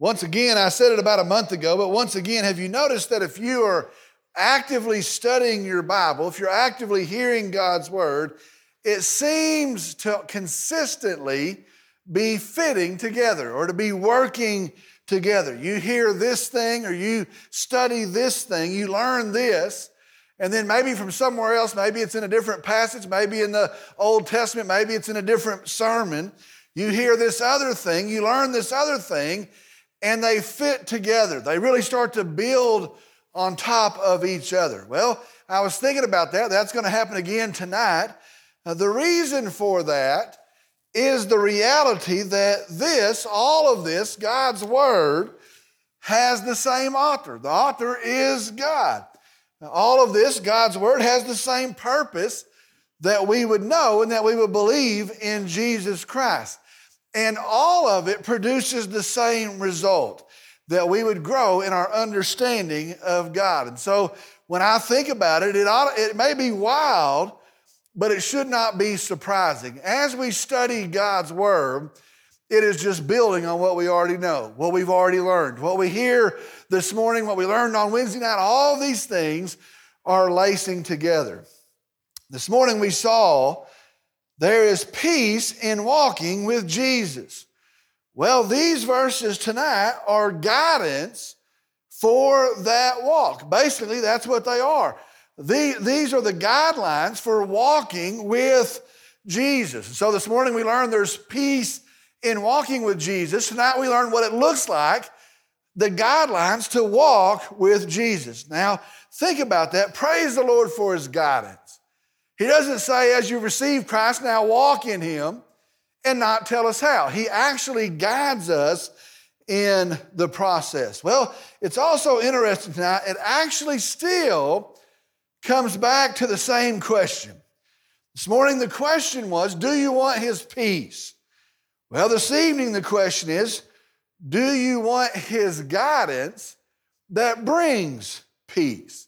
Once again, I said it about a month ago, but once again, have you noticed that if you are actively studying your Bible, if you're actively hearing God's word, it seems to consistently be fitting together or to be working together. You hear this thing or you study this thing, you learn this, and then maybe from somewhere else, maybe it's in a different passage, maybe in the Old Testament, maybe it's in a different sermon. You hear this other thing, you learn this other thing, and they fit together. They really start to build on top of each other. Well, I was thinking about that. That's going to happen again tonight. Now, the reason for that is the reality that this, all of this, God's Word, has the same author. The author is God. Now, all of this, God's Word, has the same purpose that we would know and that we would believe in Jesus Christ. And all of it produces the same result that we would grow in our understanding of God. And so when I think about it, it, ought, it may be wild, but it should not be surprising. As we study God's Word, it is just building on what we already know, what we've already learned, what we hear this morning, what we learned on Wednesday night. All these things are lacing together. This morning we saw there is peace in walking with Jesus. Well, these verses tonight are guidance for that walk. Basically, that's what they are. these are the guidelines for walking with Jesus. So this morning we learned there's peace in walking with Jesus. Tonight we learned what it looks like, the guidelines to walk with Jesus. Now, think about that. Praise the Lord for his guidance. He doesn't say, as you receive Christ, now walk in him and not tell us how. He actually guides us in the process. Well, it's also interesting tonight, it actually still comes back to the same question. This morning, the question was, Do you want his peace? Well, this evening, the question is, Do you want his guidance that brings peace?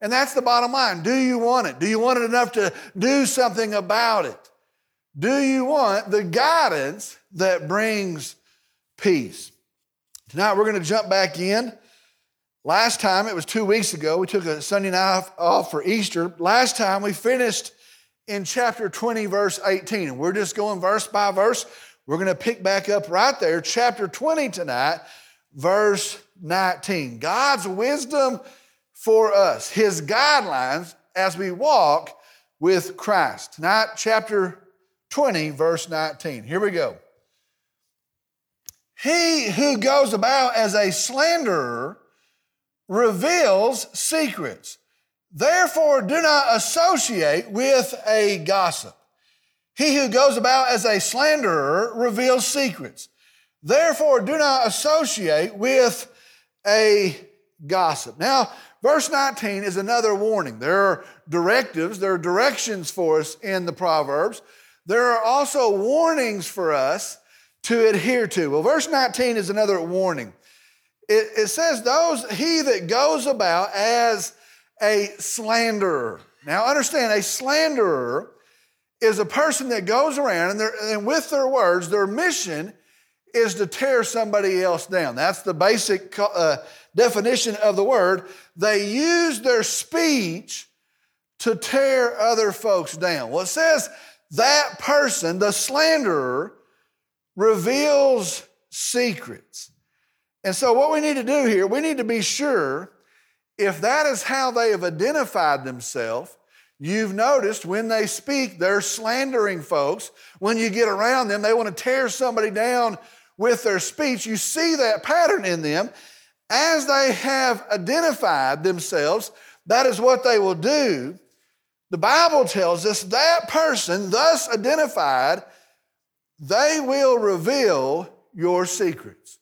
And that's the bottom line. Do you want it? Do you want it enough to do something about it? Do you want the guidance that brings peace? Tonight we're going to jump back in. Last time, it was two weeks ago, we took a Sunday night off for Easter. Last time we finished in chapter 20, verse 18. And we're just going verse by verse. We're going to pick back up right there, chapter 20 tonight, verse 19. God's wisdom for us, His guidelines as we walk with Christ. Tonight, chapter 20, verse 19. Here we go. He who goes about as a slanderer reveals secrets. Therefore, do not associate with a gossip. He who goes about as a slanderer reveals secrets. Therefore, do not associate with a gossip. Now, Verse 19 is another warning. There are directives, there are directions for us in the Proverbs. There are also warnings for us to adhere to. Well, verse 19 is another warning. It, it says, Those he that goes about as a slanderer. Now, understand, a slanderer is a person that goes around and, and with their words, their mission is to tear somebody else down. That's the basic uh, definition of the word, they use their speech to tear other folks down. Well, it says that person, the slanderer, reveals secrets. And so, what we need to do here, we need to be sure if that is how they have identified themselves. You've noticed when they speak, they're slandering folks. When you get around them, they want to tear somebody down with their speech. You see that pattern in them as they have identified themselves, that is what they will do. The Bible tells us that person, thus identified, they will reveal your secrets.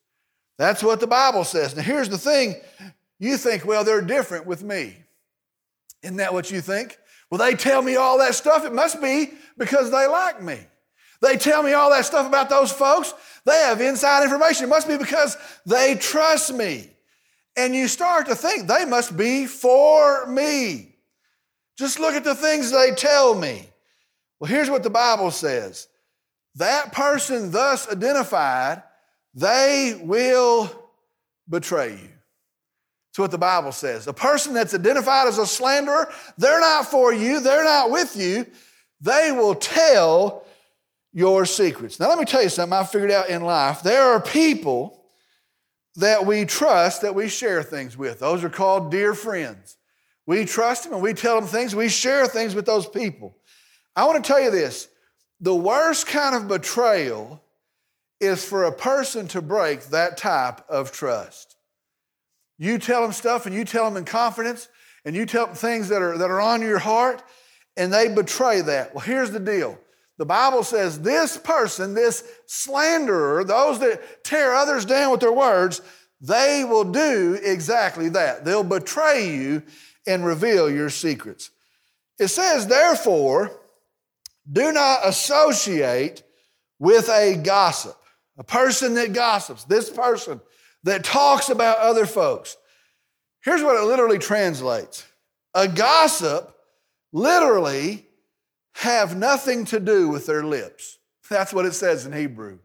That's what the Bible says. Now, here's the thing you think, well, they're different with me. Isn't that what you think? Well, they tell me all that stuff. It must be because they like me. They tell me all that stuff about those folks. They have inside information. It must be because they trust me. And you start to think they must be for me. Just look at the things they tell me. Well, here's what the Bible says that person thus identified, they will betray you. That's what the Bible says. A person that's identified as a slanderer, they're not for you, they're not with you. They will tell your secrets. Now, let me tell you something I figured out in life. There are people that we trust that we share things with. Those are called dear friends. We trust them and we tell them things, we share things with those people. I want to tell you this the worst kind of betrayal is for a person to break that type of trust. You tell them stuff and you tell them in confidence and you tell them things that are, that are on your heart and they betray that. Well, here's the deal. The Bible says this person, this slanderer, those that tear others down with their words, they will do exactly that. They'll betray you and reveal your secrets. It says, therefore, do not associate with a gossip, a person that gossips, this person that talks about other folks. Here's what it literally translates a gossip literally have nothing to do with their lips. That's what it says in Hebrew.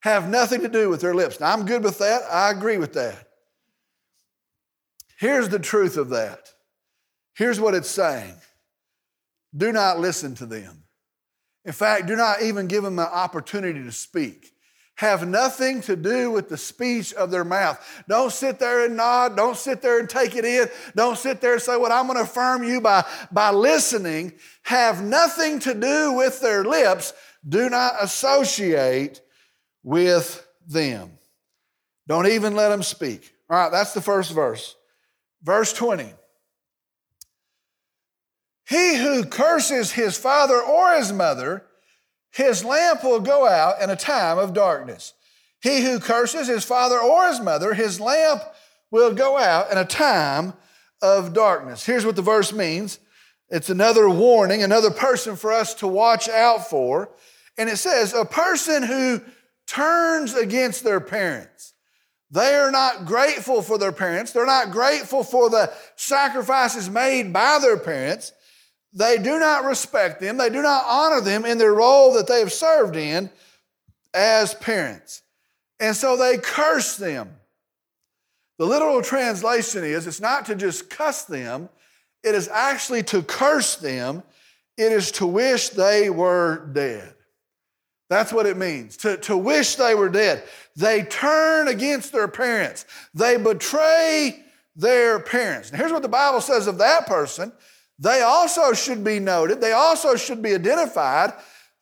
Have nothing to do with their lips. Now, I'm good with that. I agree with that. Here's the truth of that. Here's what it's saying do not listen to them. In fact, do not even give them an opportunity to speak. Have nothing to do with the speech of their mouth. Don't sit there and nod. Don't sit there and take it in. Don't sit there and say, What well, I'm going to affirm you by, by listening. Have nothing to do with their lips. Do not associate with them. Don't even let them speak. All right, that's the first verse. Verse 20. He who curses his father or his mother, his lamp will go out in a time of darkness. He who curses his father or his mother, his lamp will go out in a time of darkness. Here's what the verse means it's another warning, another person for us to watch out for. And it says, a person who turns against their parents. They are not grateful for their parents. They're not grateful for the sacrifices made by their parents. They do not respect them, they do not honor them in their role that they have served in as parents. And so they curse them. The literal translation is it's not to just cuss them, it is actually to curse them, it is to wish they were dead. That's what it means to, to wish they were dead. They turn against their parents, they betray their parents. Now, here's what the Bible says of that person they also should be noted, they also should be identified.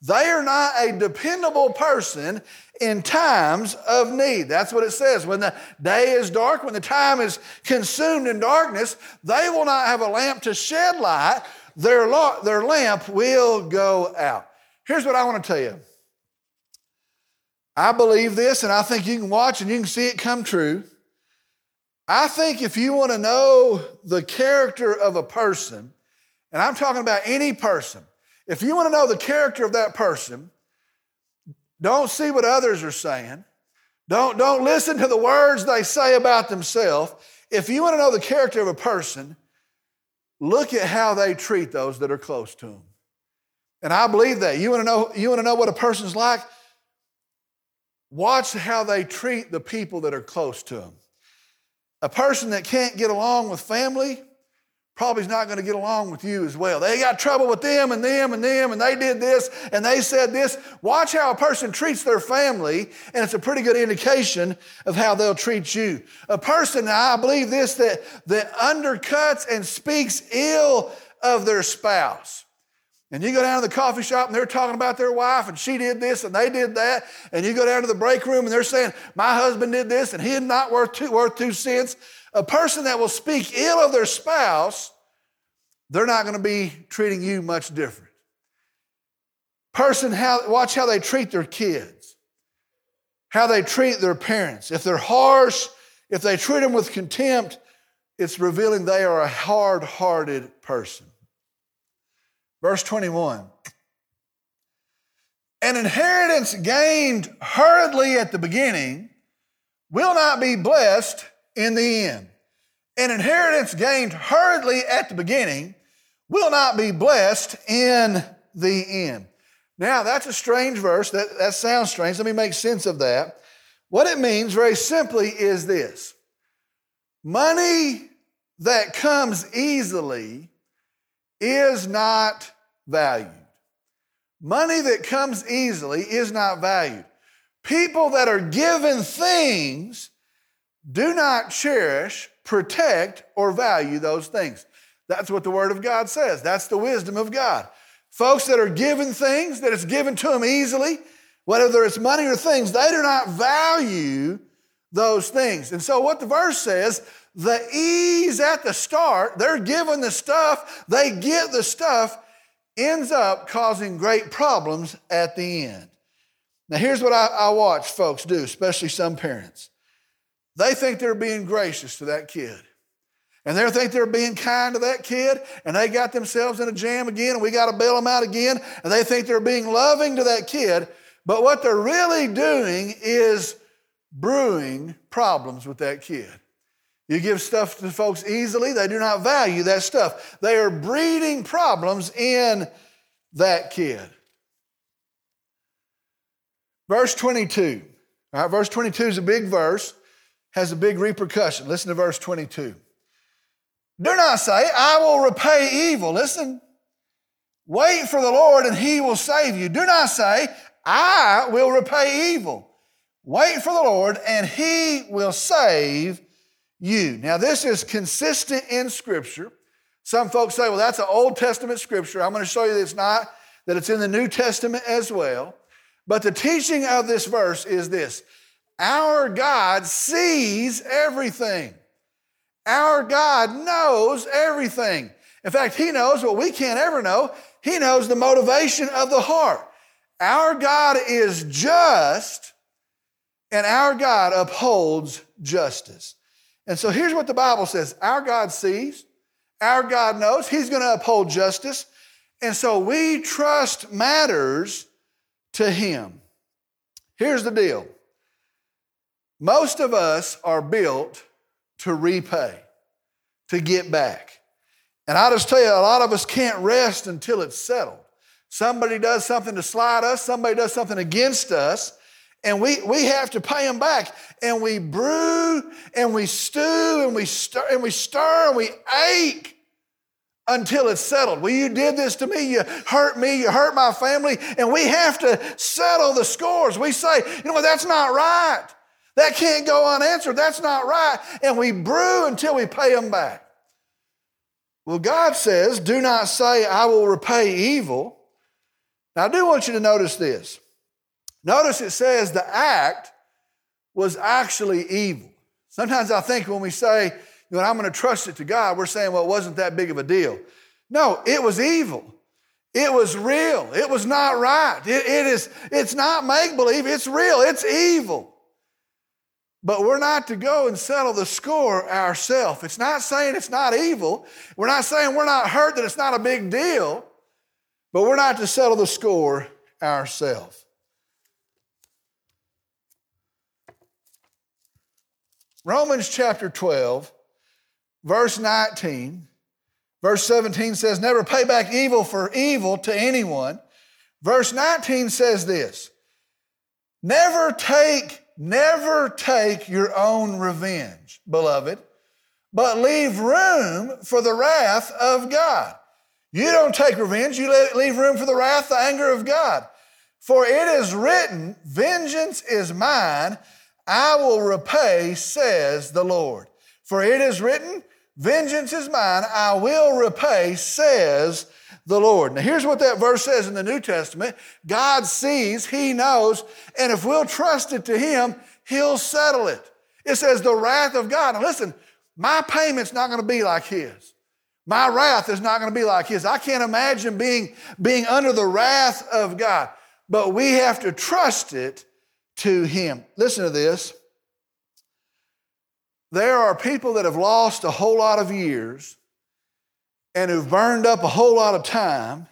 They are not a dependable person in times of need. That's what it says. When the day is dark, when the time is consumed in darkness, they will not have a lamp to shed light. Their, their lamp will go out. Here's what I want to tell you I believe this, and I think you can watch and you can see it come true. I think if you want to know the character of a person, and I'm talking about any person. If you want to know the character of that person, don't see what others are saying. Don't, don't listen to the words they say about themselves. If you want to know the character of a person, look at how they treat those that are close to them. And I believe that. You want to know, you want to know what a person's like? Watch how they treat the people that are close to them. A person that can't get along with family, probably is not going to get along with you as well. They got trouble with them and them and them, and they did this and they said this. Watch how a person treats their family, and it's a pretty good indication of how they'll treat you. A person, I believe this, that, that undercuts and speaks ill of their spouse. And you go down to the coffee shop and they're talking about their wife and she did this and they did that. And you go down to the break room and they're saying, My husband did this and he is not worth two, worth two cents a person that will speak ill of their spouse, they're not going to be treating you much different. Person, how, watch how they treat their kids, how they treat their parents. If they're harsh, if they treat them with contempt, it's revealing they are a hard hearted person. Verse 21 An inheritance gained hurriedly at the beginning will not be blessed in the end. An inheritance gained hurriedly at the beginning will not be blessed in the end. Now, that's a strange verse. That, that sounds strange. Let me make sense of that. What it means, very simply, is this Money that comes easily is not valued. Money that comes easily is not valued. People that are given things do not cherish, protect, or value those things. That's what the Word of God says. That's the wisdom of God. Folks that are given things that it's given to them easily, whether it's money or things, they do not value those things. And so, what the verse says, the ease at the start, they're given the stuff, they get the stuff, ends up causing great problems at the end. Now, here's what I, I watch folks do, especially some parents. They think they're being gracious to that kid. And they think they're being kind to that kid, and they got themselves in a jam again, and we got to bail them out again. And they think they're being loving to that kid. But what they're really doing is brewing problems with that kid. You give stuff to folks easily, they do not value that stuff. They are breeding problems in that kid. Verse 22. All right, verse 22 is a big verse, has a big repercussion. Listen to verse 22. Do not say, I will repay evil. Listen. Wait for the Lord and he will save you. Do not say, I will repay evil. Wait for the Lord and he will save you. Now, this is consistent in Scripture. Some folks say, well, that's an Old Testament Scripture. I'm going to show you that it's not, that it's in the New Testament as well. But the teaching of this verse is this Our God sees everything. Our God knows everything. In fact, He knows what we can't ever know. He knows the motivation of the heart. Our God is just, and our God upholds justice. And so here's what the Bible says Our God sees, our God knows, He's going to uphold justice. And so we trust matters to Him. Here's the deal most of us are built to repay, to get back. And I just tell you, a lot of us can't rest until it's settled. Somebody does something to slide us, somebody does something against us, and we, we have to pay them back. And we brew and we stew and we stir and we stir and we ache until it's settled. Well, you did this to me, you hurt me, you hurt my family, and we have to settle the scores. We say, you know what, that's not right. That can't go unanswered. That's not right. And we brew until we pay them back. Well, God says, do not say, I will repay evil. Now, I do want you to notice this. Notice it says the act was actually evil. Sometimes I think when we say, know, I'm going to trust it to God, we're saying, well, it wasn't that big of a deal. No, it was evil. It was real. It was not right. It, it is, it's not make believe, it's real. It's evil. But we're not to go and settle the score ourselves. It's not saying it's not evil. We're not saying we're not hurt that it's not a big deal, but we're not to settle the score ourselves. Romans chapter 12, verse 19, verse 17 says, Never pay back evil for evil to anyone. Verse 19 says this Never take, never take your own revenge, beloved, but leave room for the wrath of God. You don't take revenge, you leave room for the wrath, the anger of God. For it is written, Vengeance is mine. I will repay, says the Lord. For it is written, Vengeance is mine, I will repay, says the Lord. Now, here's what that verse says in the New Testament God sees, He knows, and if we'll trust it to Him, He'll settle it. It says, the wrath of God. Now, listen, my payment's not going to be like His. My wrath is not going to be like His. I can't imagine being, being under the wrath of God, but we have to trust it to Him. Listen to this. There are people that have lost a whole lot of years and who've burned up a whole lot of time,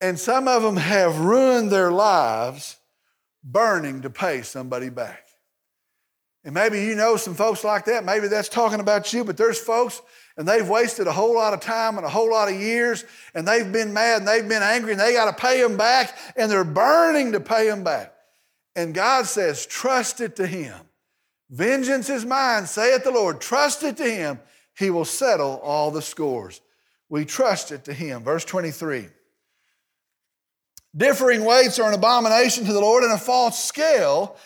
and some of them have ruined their lives burning to pay somebody back. And maybe you know some folks like that. Maybe that's talking about you, but there's folks and they've wasted a whole lot of time and a whole lot of years and they've been mad and they've been angry and they got to pay them back and they're burning to pay them back. And God says, trust it to Him. Vengeance is mine, saith the Lord. Trust it to him. He will settle all the scores. We trust it to him. Verse 23. Differing weights are an abomination to the Lord, and a false scale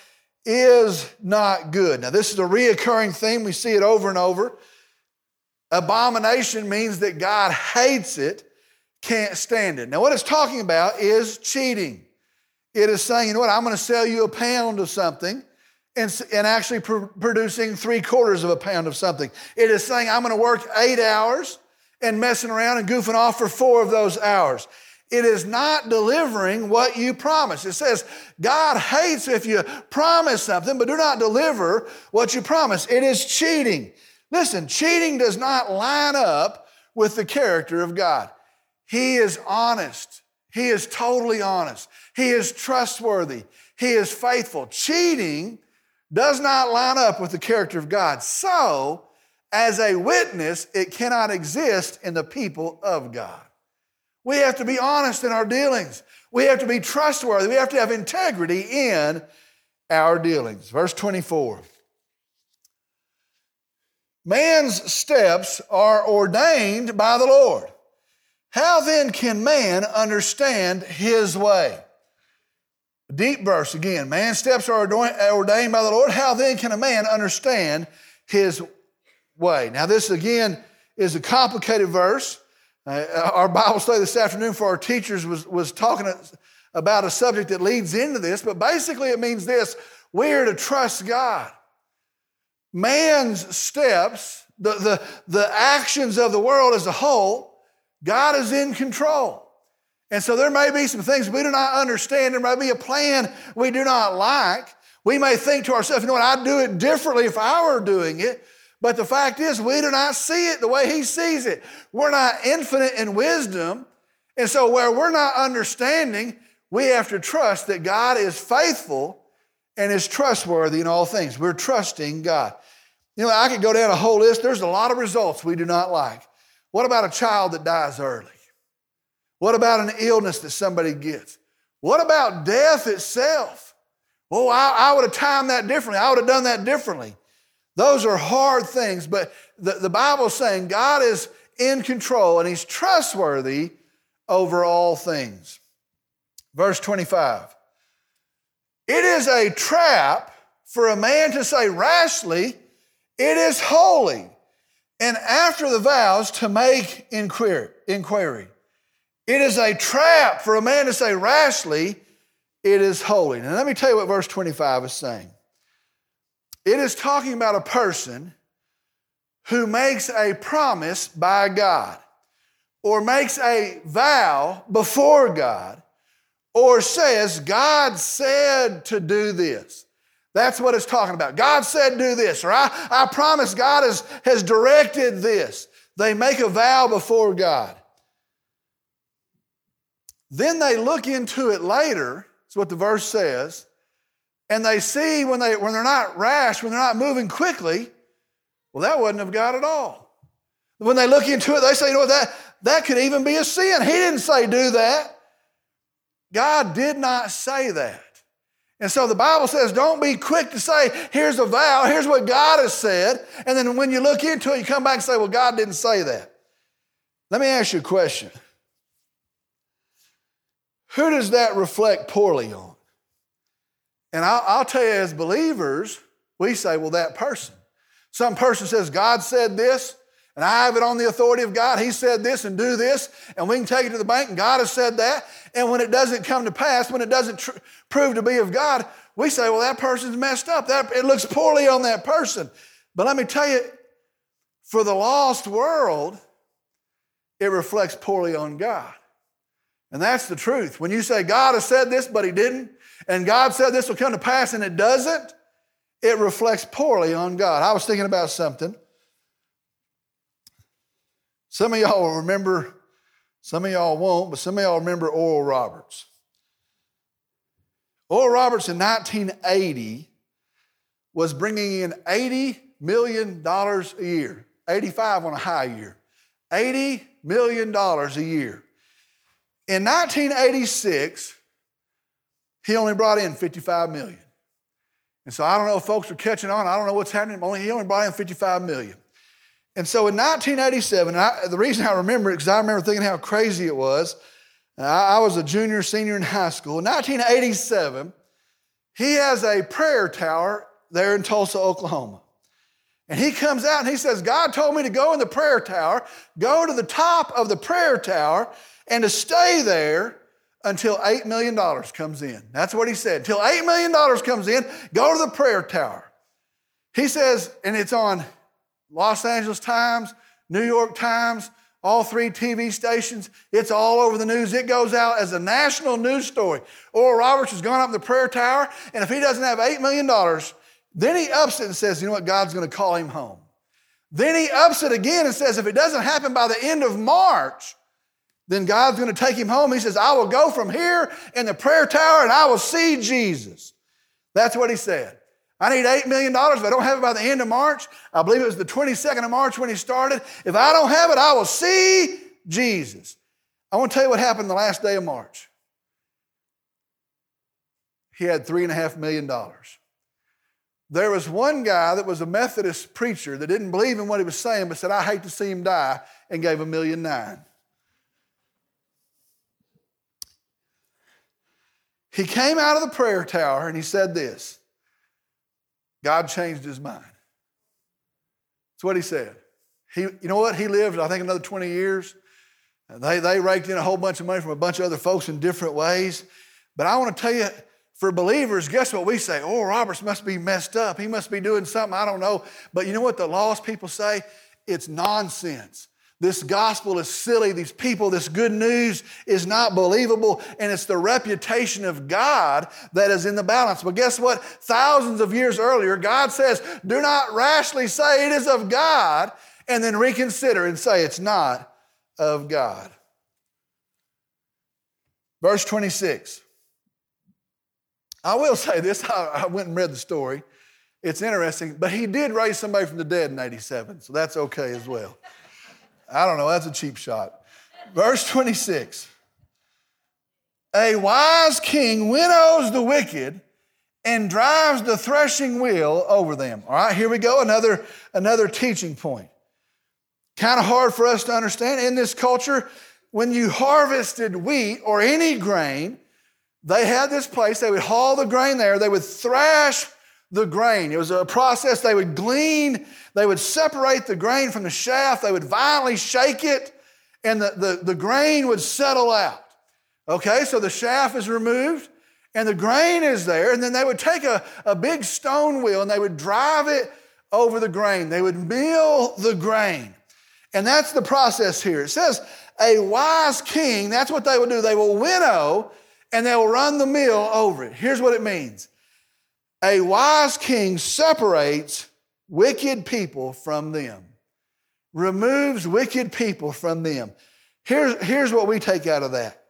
is not good. Now, this is a reoccurring theme. We see it over and over. Abomination means that God hates it, can't stand it. Now, what it's talking about is cheating. It is saying, you know what, I'm going to sell you a pound of something and, and actually pr- producing three quarters of a pound of something. It is saying, I'm going to work eight hours and messing around and goofing off for four of those hours. It is not delivering what you promise. It says, God hates if you promise something, but do not deliver what you promise. It is cheating. Listen, cheating does not line up with the character of God. He is honest. He is totally honest. He is trustworthy. He is faithful. Cheating does not line up with the character of God. So, as a witness, it cannot exist in the people of God. We have to be honest in our dealings. We have to be trustworthy. We have to have integrity in our dealings. Verse 24. Man's steps are ordained by the Lord. How then can man understand his way? Deep verse again. Man's steps are ordained by the Lord. How then can a man understand his way? Now, this again is a complicated verse. Uh, our Bible study this afternoon for our teachers was, was talking about a subject that leads into this, but basically it means this we are to trust God. Man's steps, the, the, the actions of the world as a whole, God is in control. And so there may be some things we do not understand. There may be a plan we do not like. We may think to ourselves, you know what, I'd do it differently if I were doing it. But the fact is, we do not see it the way He sees it. We're not infinite in wisdom. And so, where we're not understanding, we have to trust that God is faithful and is trustworthy in all things. We're trusting God. You know, I could go down a whole list. There's a lot of results we do not like. What about a child that dies early? What about an illness that somebody gets? What about death itself? Well, I, I would have timed that differently. I would have done that differently. Those are hard things, but the, the Bible is saying God is in control and He's trustworthy over all things. Verse 25 It is a trap for a man to say rashly, It is holy, and after the vows to make inquiry. inquiry. It is a trap for a man to say rashly, It is holy. Now, let me tell you what verse 25 is saying. It is talking about a person who makes a promise by God or makes a vow before God or says, God said to do this. That's what it's talking about. God said, do this, or I, I promise God has, has directed this. They make a vow before God. Then they look into it later, is what the verse says, and they see when, they, when they're not rash, when they're not moving quickly, well, that wasn't of God at all. When they look into it, they say, you know what, that, that could even be a sin. He didn't say do that. God did not say that. And so the Bible says, don't be quick to say, here's a vow, here's what God has said. And then when you look into it, you come back and say, well, God didn't say that. Let me ask you a question Who does that reflect poorly on? And I'll, I'll tell you, as believers, we say, well, that person. Some person says, God said this, and I have it on the authority of God. He said this and do this, and we can take it to the bank, and God has said that. And when it doesn't come to pass, when it doesn't tr- prove to be of God, we say, well, that person's messed up. That, it looks poorly on that person. But let me tell you, for the lost world, it reflects poorly on God. And that's the truth. When you say, God has said this, but He didn't, and God said this will come to pass and it doesn't, it reflects poorly on God. I was thinking about something. Some of y'all will remember, some of y'all won't, but some of y'all remember Oral Roberts. Oral Roberts in 1980 was bringing in $80 million a year, 85 on a high year, $80 million a year. In 1986, he only brought in 55 million. And so I don't know if folks are catching on. I don't know what's happening. Only, he only brought in 55 million. And so in 1987, I, the reason I remember it, because I remember thinking how crazy it was. I, I was a junior, senior in high school. In 1987, he has a prayer tower there in Tulsa, Oklahoma. And he comes out and he says, God told me to go in the prayer tower, go to the top of the prayer tower, and to stay there until $8 million comes in. That's what he said. Until $8 million comes in, go to the prayer tower. He says, and it's on Los Angeles Times, New York Times, all three TV stations. It's all over the news. It goes out as a national news story. Oral Roberts has gone up in the prayer tower, and if he doesn't have $8 million, then he ups it and says, you know what, God's going to call him home. Then he ups it again and says, if it doesn't happen by the end of March, then God's going to take him home. He says, I will go from here in the prayer tower and I will see Jesus. That's what he said. I need $8 million. If I don't have it by the end of March, I believe it was the 22nd of March when he started. If I don't have it, I will see Jesus. I want to tell you what happened the last day of March. He had $3.5 million. There was one guy that was a Methodist preacher that didn't believe in what he was saying, but said, I hate to see him die, and gave a million nine. He came out of the prayer tower and he said this God changed his mind. That's what he said. He, you know what? He lived, I think, another 20 years. They, they raked in a whole bunch of money from a bunch of other folks in different ways. But I want to tell you, for believers, guess what we say? Oh, Roberts must be messed up. He must be doing something I don't know. But you know what the lost people say? It's nonsense. This gospel is silly. These people, this good news is not believable. And it's the reputation of God that is in the balance. But guess what? Thousands of years earlier, God says, do not rashly say it is of God and then reconsider and say it's not of God. Verse 26. I will say this I went and read the story. It's interesting, but he did raise somebody from the dead in 87, so that's okay as well. I don't know, that's a cheap shot. Verse 26 A wise king winnows the wicked and drives the threshing wheel over them. All right, here we go, another, another teaching point. Kind of hard for us to understand. In this culture, when you harvested wheat or any grain, they had this place, they would haul the grain there, they would thrash the grain. It was a process they would glean, they would separate the grain from the shaft, they would violently shake it, and the, the, the grain would settle out. Okay, so the shaft is removed and the grain is there, and then they would take a, a big stone wheel and they would drive it over the grain. They would mill the grain. And that's the process here. It says, a wise king, that's what they would do. They will winnow and they will run the mill over it. Here's what it means a wise king separates wicked people from them, removes wicked people from them. Here's, here's what we take out of that.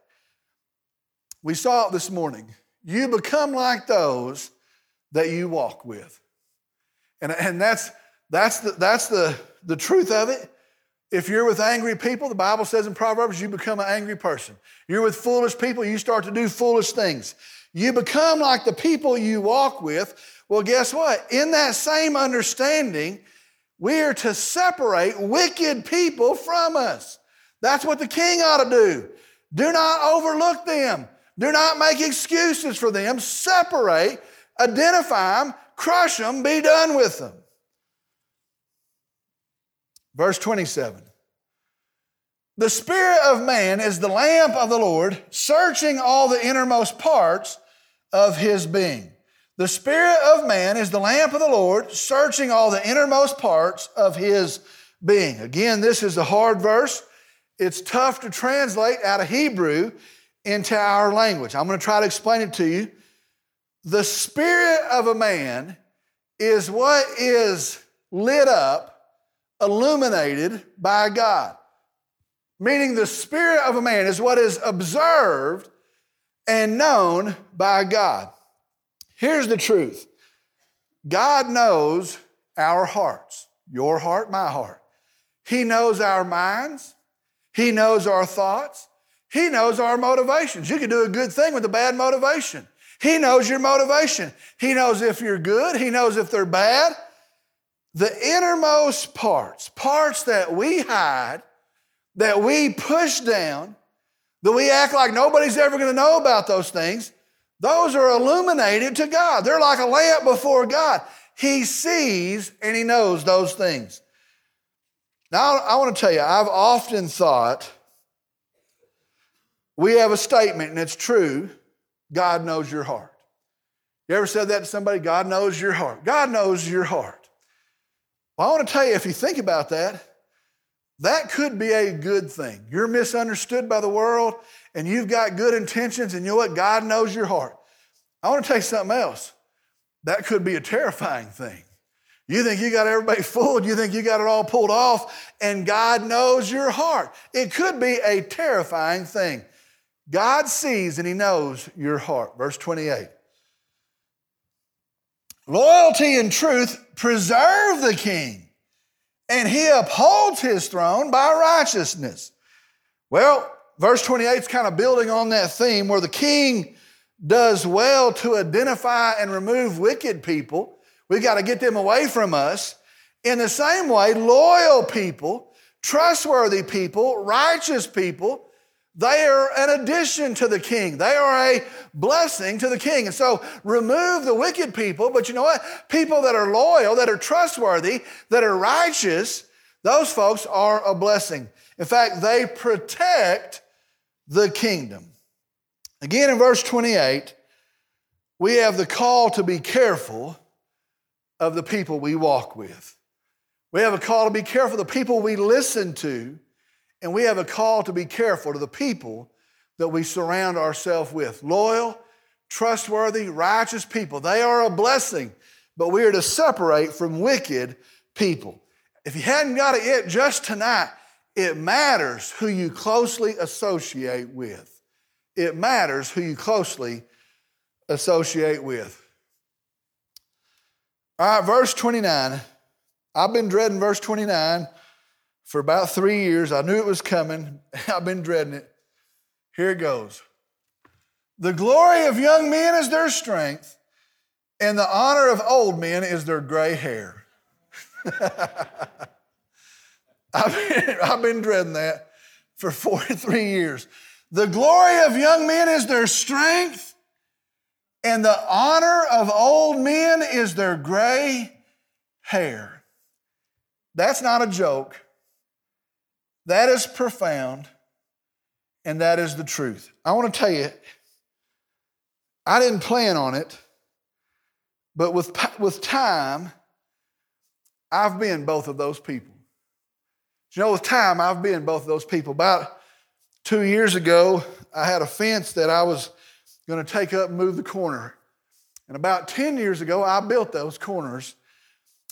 We saw it this morning. You become like those that you walk with. And, and that's, that's, the, that's the, the truth of it. If you're with angry people, the Bible says in Proverbs, you become an angry person. You're with foolish people, you start to do foolish things. You become like the people you walk with. Well, guess what? In that same understanding, we are to separate wicked people from us. That's what the king ought to do. Do not overlook them. Do not make excuses for them. Separate, identify them, crush them, be done with them. Verse 27. The spirit of man is the lamp of the Lord, searching all the innermost parts of his being. The spirit of man is the lamp of the Lord, searching all the innermost parts of his being. Again, this is a hard verse. It's tough to translate out of Hebrew into our language. I'm going to try to explain it to you. The spirit of a man is what is lit up, illuminated by God. Meaning, the spirit of a man is what is observed and known by God. Here's the truth God knows our hearts, your heart, my heart. He knows our minds, He knows our thoughts, He knows our motivations. You can do a good thing with a bad motivation. He knows your motivation. He knows if you're good, He knows if they're bad. The innermost parts, parts that we hide, that we push down, that we act like nobody's ever going to know about those things, those are illuminated to God. They're like a lamp before God. He sees and He knows those things. Now, I want to tell you, I've often thought we have a statement, and it's true God knows your heart. You ever said that to somebody? God knows your heart. God knows your heart. Well, I want to tell you, if you think about that, that could be a good thing. You're misunderstood by the world and you've got good intentions, and you know what? God knows your heart. I want to tell you something else. That could be a terrifying thing. You think you got everybody fooled, you think you got it all pulled off, and God knows your heart. It could be a terrifying thing. God sees and He knows your heart. Verse 28. Loyalty and truth preserve the king, and he upholds his throne by righteousness. Well, verse 28 is kind of building on that theme where the king does well to identify and remove wicked people. We've got to get them away from us. In the same way, loyal people, trustworthy people, righteous people, they are an addition to the king. They are a blessing to the king. And so remove the wicked people, but you know what? People that are loyal, that are trustworthy, that are righteous, those folks are a blessing. In fact, they protect the kingdom. Again, in verse 28, we have the call to be careful of the people we walk with. We have a call to be careful of the people we listen to and we have a call to be careful to the people that we surround ourselves with. Loyal, trustworthy, righteous people. They are a blessing, but we are to separate from wicked people. If you hadn't got it yet, just tonight, it matters who you closely associate with. It matters who you closely associate with. All right, verse 29. I've been dreading verse 29 for about three years. I knew it was coming. I've been dreading it. Here it goes. The glory of young men is their strength, and the honor of old men is their gray hair. I've, been, I've been dreading that for 43 years. The glory of young men is their strength, and the honor of old men is their gray hair. That's not a joke. That is profound, and that is the truth. I want to tell you, I didn't plan on it, but with, with time, I've been both of those people. You know, with time, I've been both of those people. About two years ago, I had a fence that I was going to take up and move the corner. And about 10 years ago, I built those corners,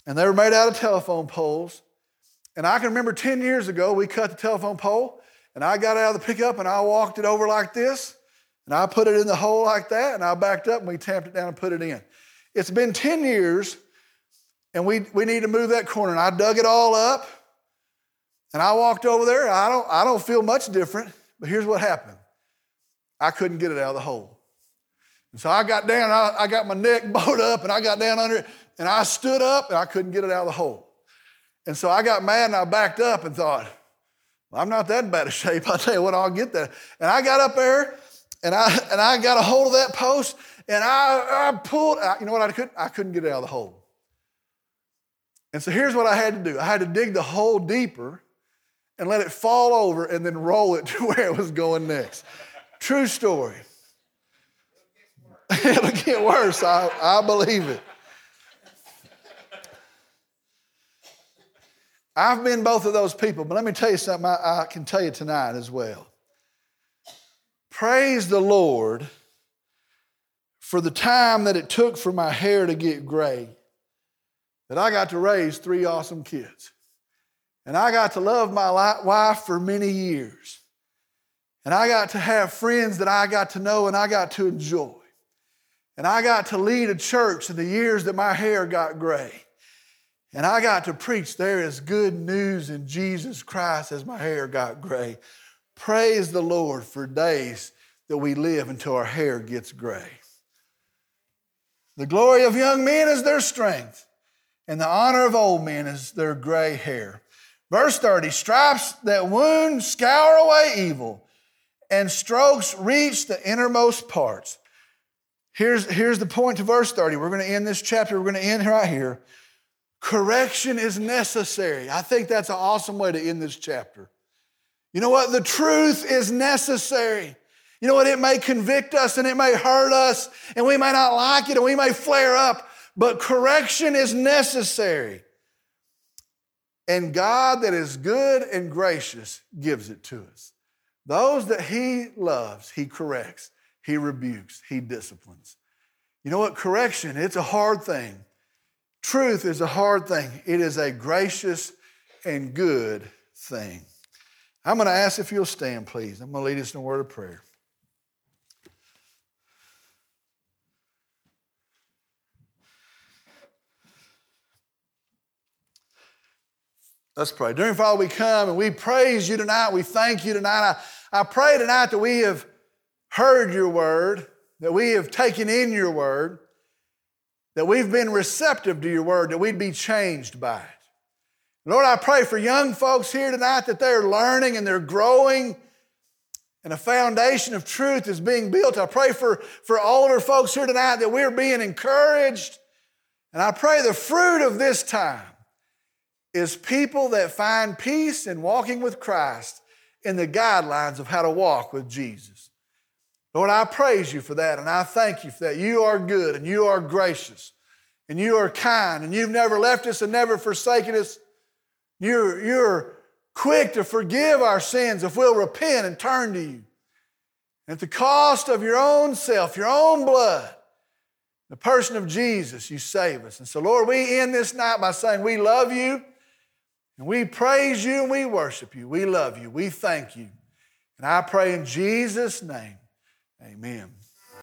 and they were made out of telephone poles. And I can remember 10 years ago, we cut the telephone pole, and I got out of the pickup and I walked it over like this, and I put it in the hole like that, and I backed up and we tamped it down and put it in. It's been 10 years, and we, we need to move that corner. And I dug it all up, and I walked over there. I don't, I don't feel much different, but here's what happened I couldn't get it out of the hole. And so I got down, I, I got my neck bowed up, and I got down under it, and I stood up, and I couldn't get it out of the hole. And so I got mad and I backed up and thought, well, I'm not that bad of shape. I'll tell you what, I'll get that. And I got up there and I and I got a hold of that post and I, I pulled, you know what I couldn't? I couldn't get out of the hole. And so here's what I had to do. I had to dig the hole deeper and let it fall over and then roll it to where it was going next. True story. It'll get worse. I, I believe it. I've been both of those people, but let me tell you something I, I can tell you tonight as well. Praise the Lord for the time that it took for my hair to get gray, that I got to raise three awesome kids. And I got to love my wife for many years. And I got to have friends that I got to know and I got to enjoy. And I got to lead a church in the years that my hair got gray. And I got to preach there is good news in Jesus Christ as my hair got gray. Praise the Lord for days that we live until our hair gets gray. The glory of young men is their strength, and the honor of old men is their gray hair. Verse 30 stripes that wound scour away evil, and strokes reach the innermost parts. Here's, here's the point to verse 30. We're going to end this chapter. We're going to end right here. Correction is necessary. I think that's an awesome way to end this chapter. You know what? The truth is necessary. You know what? It may convict us and it may hurt us and we may not like it and we may flare up, but correction is necessary. And God, that is good and gracious, gives it to us. Those that He loves, He corrects, He rebukes, He disciplines. You know what? Correction, it's a hard thing. Truth is a hard thing, it is a gracious and good thing. I'm going to ask if you'll stand, please. I'm going to lead us in a word of prayer. Let's pray. Dear Father, we come and we praise you tonight. We thank you tonight. I, I pray tonight that we have heard your word, that we have taken in your word, that we've been receptive to your word, that we'd be changed by it. Lord, I pray for young folks here tonight that they're learning and they're growing and a foundation of truth is being built. I pray for, for older folks here tonight that we're being encouraged. And I pray the fruit of this time is people that find peace in walking with Christ in the guidelines of how to walk with Jesus. Lord, I praise you for that and I thank you for that. You are good and you are gracious and you are kind and you've never left us and never forsaken us. You're, you're quick to forgive our sins if we'll repent and turn to you. At the cost of your own self, your own blood, the person of Jesus, you save us. And so, Lord, we end this night by saying we love you and we praise you and we worship you. We love you. We thank you. And I pray in Jesus' name. Amen.